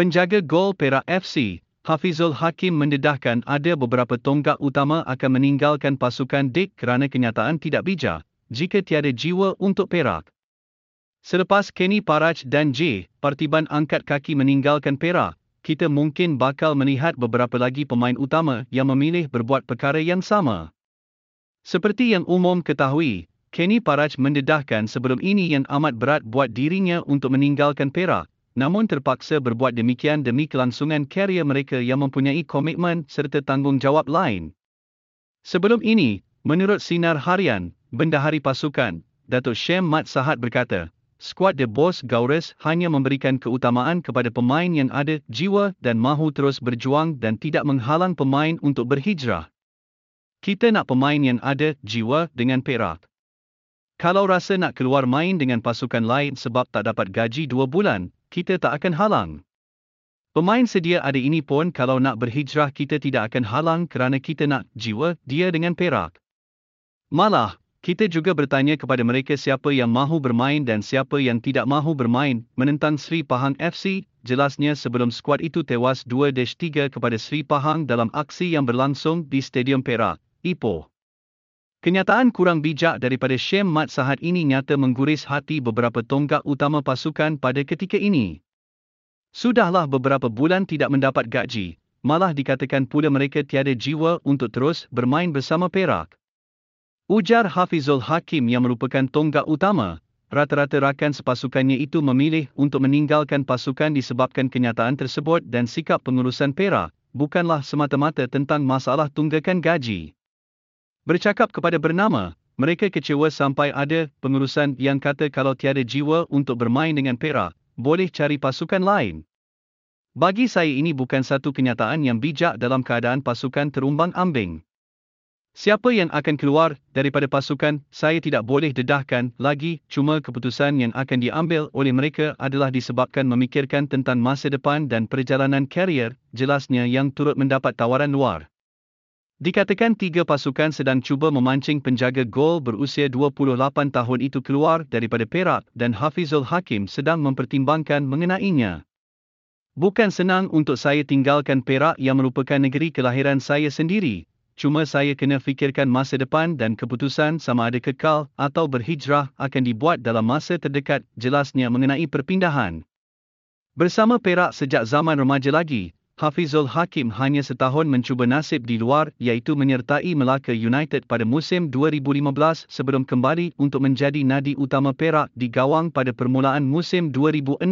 Penjaga gol Perak FC, Hafizul Hakim mendedahkan ada beberapa tonggak utama akan meninggalkan pasukan DIK kerana kenyataan tidak bijak jika tiada jiwa untuk Perak. Selepas Kenny Paraj dan J, Partiban angkat kaki meninggalkan Perak, kita mungkin bakal melihat beberapa lagi pemain utama yang memilih berbuat perkara yang sama. Seperti yang umum ketahui, Kenny Paraj mendedahkan sebelum ini yang amat berat buat dirinya untuk meninggalkan Perak, namun terpaksa berbuat demikian demi kelangsungan karier mereka yang mempunyai komitmen serta tanggungjawab lain. Sebelum ini, menurut Sinar Harian, Bendahari Pasukan, Datuk Syem Mat Sahat berkata, skuad The Boss Gaurus hanya memberikan keutamaan kepada pemain yang ada jiwa dan mahu terus berjuang dan tidak menghalang pemain untuk berhijrah. Kita nak pemain yang ada jiwa dengan Perak. Kalau rasa nak keluar main dengan pasukan lain sebab tak dapat gaji dua bulan, kita tak akan halang. Pemain sedia ada ini pun kalau nak berhijrah kita tidak akan halang kerana kita nak jiwa dia dengan Perak. Malah, kita juga bertanya kepada mereka siapa yang mahu bermain dan siapa yang tidak mahu bermain menentang Sri Pahang FC, jelasnya sebelum skuad itu tewas 2-3 kepada Sri Pahang dalam aksi yang berlangsung di Stadium Perak, Ipoh. Kenyataan kurang bijak daripada Shem Mat Sahad ini nyata mengguris hati beberapa tonggak utama pasukan pada ketika ini. Sudahlah beberapa bulan tidak mendapat gaji, malah dikatakan pula mereka tiada jiwa untuk terus bermain bersama Perak. Ujar Hafizul Hakim yang merupakan tonggak utama, rata-rata rakan sepasukannya itu memilih untuk meninggalkan pasukan disebabkan kenyataan tersebut dan sikap pengurusan Perak, bukanlah semata-mata tentang masalah tunggakan gaji. Bercakap kepada bernama, mereka kecewa sampai ada pengurusan yang kata kalau tiada jiwa untuk bermain dengan Perak, boleh cari pasukan lain. Bagi saya ini bukan satu kenyataan yang bijak dalam keadaan pasukan terumbang ambing. Siapa yang akan keluar daripada pasukan, saya tidak boleh dedahkan lagi, cuma keputusan yang akan diambil oleh mereka adalah disebabkan memikirkan tentang masa depan dan perjalanan karier, jelasnya yang turut mendapat tawaran luar. Dikatakan tiga pasukan sedang cuba memancing penjaga gol berusia 28 tahun itu keluar daripada Perak dan Hafizul Hakim sedang mempertimbangkan mengenainya. Bukan senang untuk saya tinggalkan Perak yang merupakan negeri kelahiran saya sendiri, cuma saya kena fikirkan masa depan dan keputusan sama ada kekal atau berhijrah akan dibuat dalam masa terdekat, jelasnya mengenai perpindahan. Bersama Perak sejak zaman remaja lagi, Hafizul Hakim hanya setahun mencuba nasib di luar iaitu menyertai Melaka United pada musim 2015 sebelum kembali untuk menjadi nadi utama Perak di gawang pada permulaan musim 2016.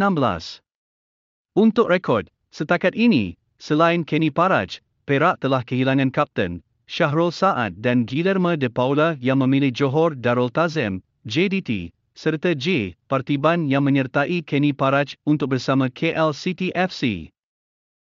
Untuk rekod, setakat ini, selain Kenny Paraj, Perak telah kehilangan kapten, Syahrul Saad dan Guillermo de Paula yang memilih Johor Darul Tazim, JDT, serta J, Partiban yang menyertai Kenny Paraj untuk bersama KL City FC.